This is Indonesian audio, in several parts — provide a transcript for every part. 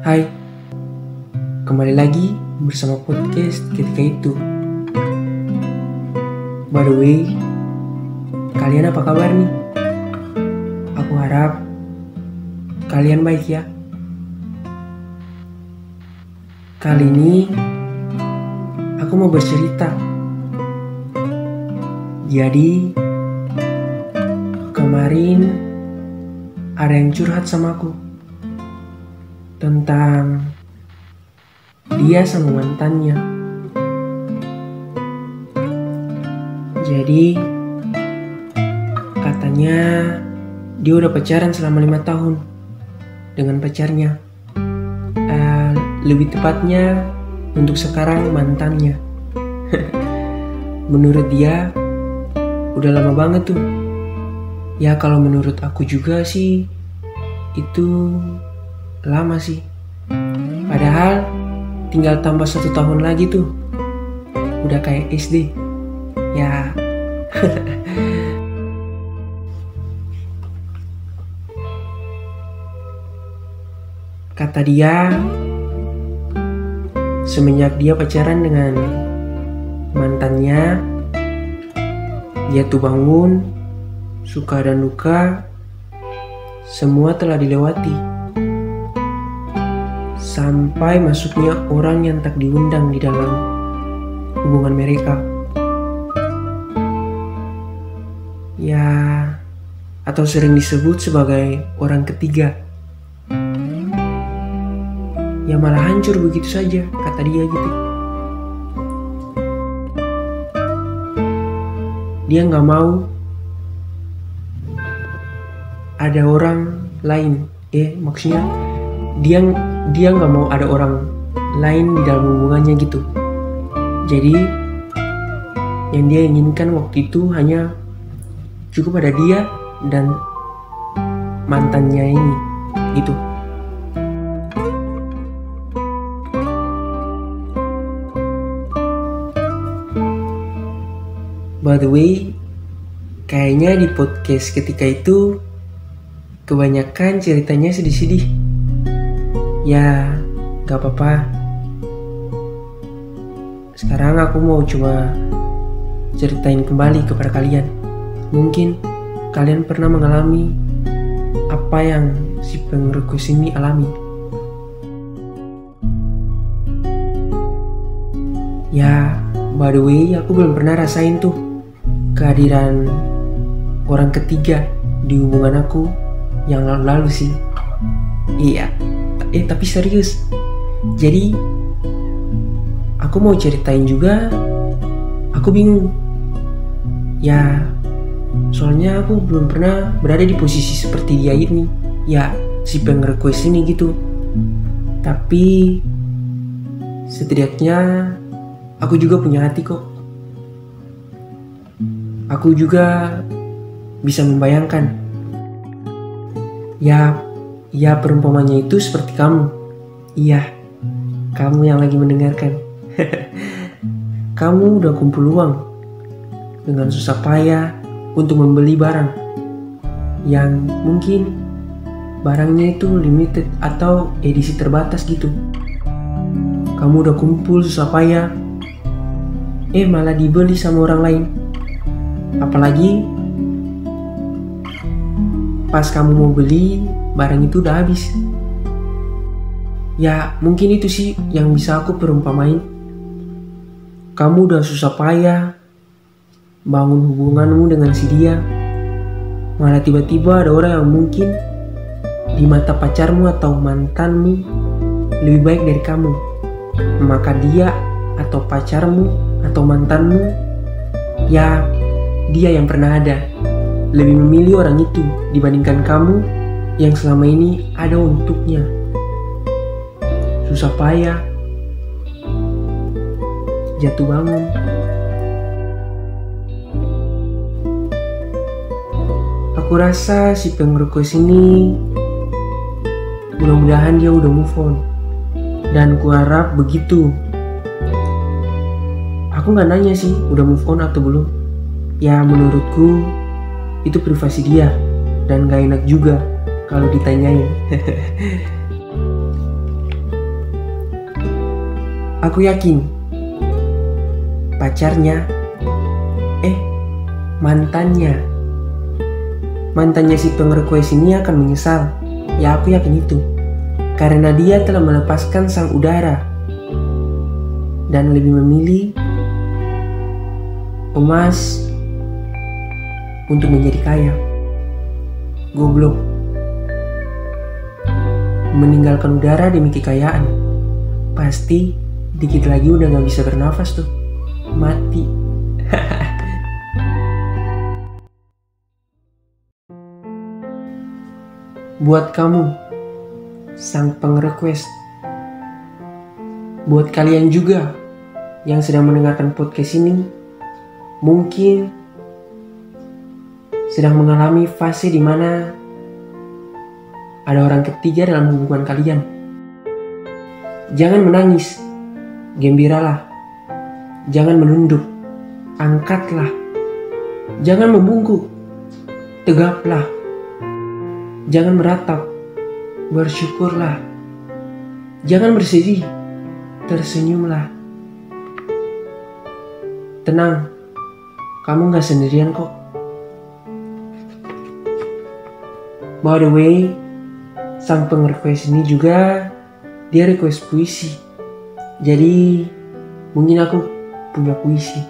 Hai, kembali lagi bersama podcast ketika itu. By the way, kalian apa kabar nih? Aku harap kalian baik ya. Kali ini aku mau bercerita. Jadi kemarin ada yang curhat sama aku tentang dia sama mantannya. Jadi katanya dia udah pacaran selama lima tahun dengan pacarnya. Eh, lebih tepatnya untuk sekarang mantannya. menurut dia udah lama banget tuh. Ya kalau menurut aku juga sih itu lama sih. Padahal tinggal tambah satu tahun lagi tuh. Udah kayak SD. Ya. Kata dia, semenjak dia pacaran dengan mantannya, dia tuh bangun, suka dan duka, semua telah dilewati. Sampai masuknya orang yang tak diundang di dalam hubungan mereka. Ya, atau sering disebut sebagai orang ketiga. Ya malah hancur begitu saja, kata dia gitu. Dia nggak mau ada orang lain. Eh, maksudnya dia dia nggak mau ada orang lain di dalam hubungannya gitu. Jadi yang dia inginkan waktu itu hanya cukup ada dia dan mantannya ini gitu. By the way, kayaknya di podcast ketika itu kebanyakan ceritanya sedih-sedih. Ya, gak apa-apa. Sekarang aku mau coba ceritain kembali kepada kalian. Mungkin kalian pernah mengalami apa yang si pengerekus ini alami. Ya, by the way, aku belum pernah rasain tuh kehadiran orang ketiga di hubungan aku yang lalu-lalu sih. Iya, eh tapi serius. Jadi aku mau ceritain juga, aku bingung. Ya, soalnya aku belum pernah berada di posisi seperti dia ini. Ya, si pengerequest ini gitu. Tapi setidaknya aku juga punya hati kok. Aku juga bisa membayangkan. Ya, ya perumpamannya itu seperti kamu. Iya, kamu yang lagi mendengarkan. kamu udah kumpul uang dengan susah payah untuk membeli barang yang mungkin barangnya itu limited atau edisi terbatas gitu. Kamu udah kumpul susah payah, eh malah dibeli sama orang lain. Apalagi pas kamu mau beli barang itu udah habis. Ya mungkin itu sih yang bisa aku perumpamain. Kamu udah susah payah bangun hubunganmu dengan si dia. Malah tiba-tiba ada orang yang mungkin di mata pacarmu atau mantanmu lebih baik dari kamu. Maka dia atau pacarmu atau mantanmu ya dia yang pernah ada lebih memilih orang itu dibandingkan kamu yang selama ini ada untuknya. Susah payah, jatuh bangun. Aku rasa si pengerequest ini mudah-mudahan dia udah move on dan kuharap begitu. Aku nggak nanya sih udah move on atau belum. Ya menurutku itu privasi dia dan gak enak juga kalau ditanyain. Aku yakin pacarnya, eh mantannya, mantannya si pengerequest ini akan menyesal. Ya aku yakin itu. Karena dia telah melepaskan sang udara dan lebih memilih emas untuk menjadi kaya. Goblok. Meninggalkan udara demi kekayaan. Pasti dikit lagi udah gak bisa bernafas tuh. Mati. Buat kamu, sang pengrequest. Buat kalian juga yang sedang mendengarkan podcast ini, mungkin sedang mengalami fase di mana ada orang ketiga dalam hubungan kalian. Jangan menangis, gembiralah. Jangan menunduk, angkatlah. Jangan membungkuk, tegaplah. Jangan meratap, bersyukurlah. Jangan bersedih, tersenyumlah. Tenang, kamu gak sendirian kok. By the way, sang pengerequest ini juga dia request puisi. Jadi mungkin aku punya puisi.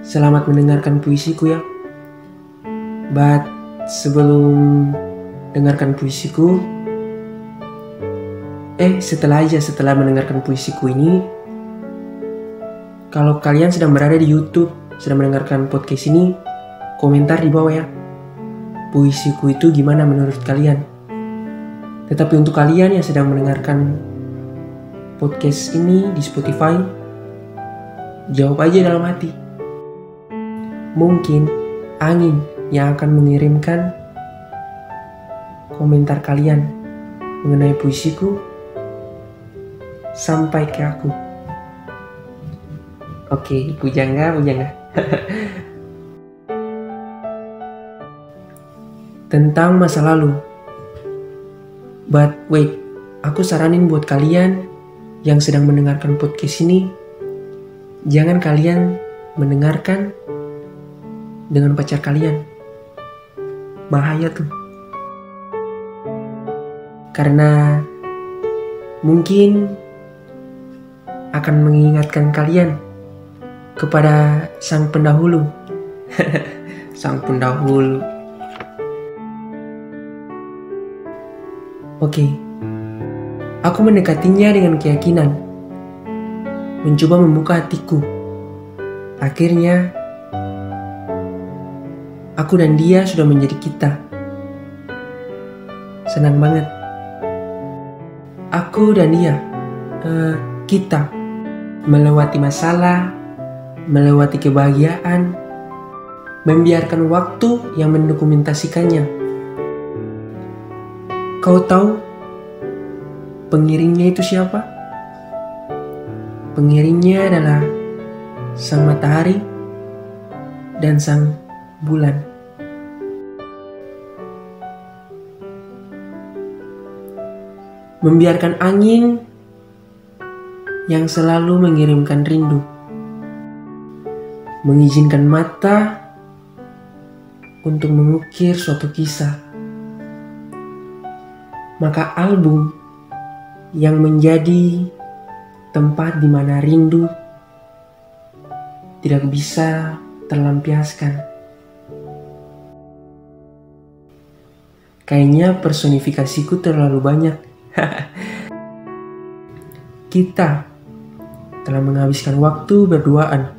Selamat mendengarkan puisiku ya. But sebelum dengarkan puisiku, eh setelah aja setelah mendengarkan puisiku ini, kalau kalian sedang berada di YouTube, sedang mendengarkan podcast ini, komentar di bawah ya. Puisiku itu gimana menurut kalian? Tetapi untuk kalian yang sedang mendengarkan podcast ini di Spotify, jawab aja dalam hati. Mungkin angin yang akan mengirimkan komentar kalian mengenai puisiku sampai ke aku. Oke, pujangga, pujangga. Tentang masa lalu. But wait, aku saranin buat kalian yang sedang mendengarkan podcast ini, jangan kalian mendengarkan dengan pacar kalian. Bahaya tuh. Karena mungkin akan mengingatkan kalian kepada sang pendahulu. sang pendahulu. Oke. Aku mendekatinya dengan keyakinan. Mencoba membuka hatiku. Akhirnya aku dan dia sudah menjadi kita. Senang banget. Aku dan dia, uh, kita, melewati masalah, melewati kebahagiaan, membiarkan waktu yang mendokumentasikannya. Kau tahu pengiringnya itu siapa? Pengiringnya adalah sang matahari dan sang bulan. Membiarkan angin yang selalu mengirimkan rindu. Mengizinkan mata untuk mengukir suatu kisah. Maka album yang menjadi tempat di mana rindu tidak bisa terlampiaskan. Kayaknya personifikasiku terlalu banyak. Kita telah menghabiskan waktu berduaan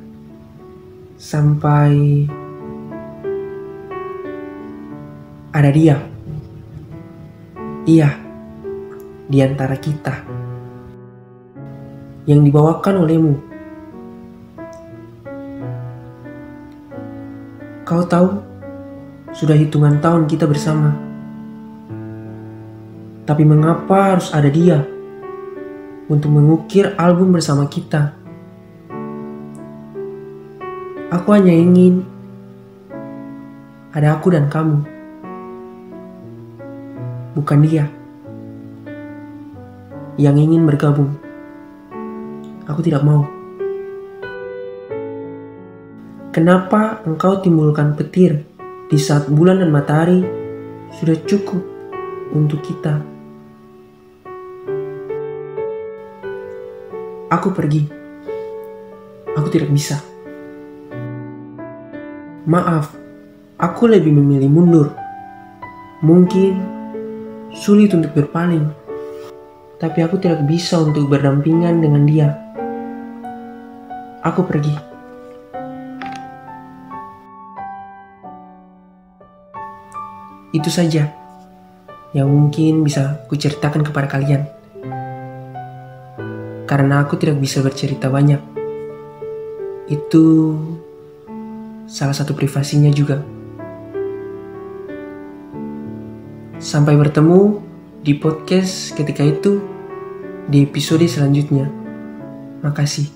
sampai ada dia. Iya, di antara kita yang dibawakan olehmu. Kau tahu, sudah hitungan tahun kita bersama. Tapi mengapa harus ada dia untuk mengukir album bersama kita? Aku hanya ingin ada aku dan kamu, bukan dia yang ingin bergabung. Aku tidak mau. Kenapa engkau timbulkan petir di saat bulan dan matahari sudah cukup untuk kita? Aku pergi. Aku tidak bisa. Maaf, aku lebih memilih mundur. Mungkin sulit untuk berpaling, tapi aku tidak bisa untuk berdampingan dengan dia. Aku pergi. Itu saja yang mungkin bisa kuceritakan kepada kalian. Karena aku tidak bisa bercerita banyak. Itu salah satu privasinya juga. Sampai bertemu di podcast ketika itu di episode selanjutnya. Makasih.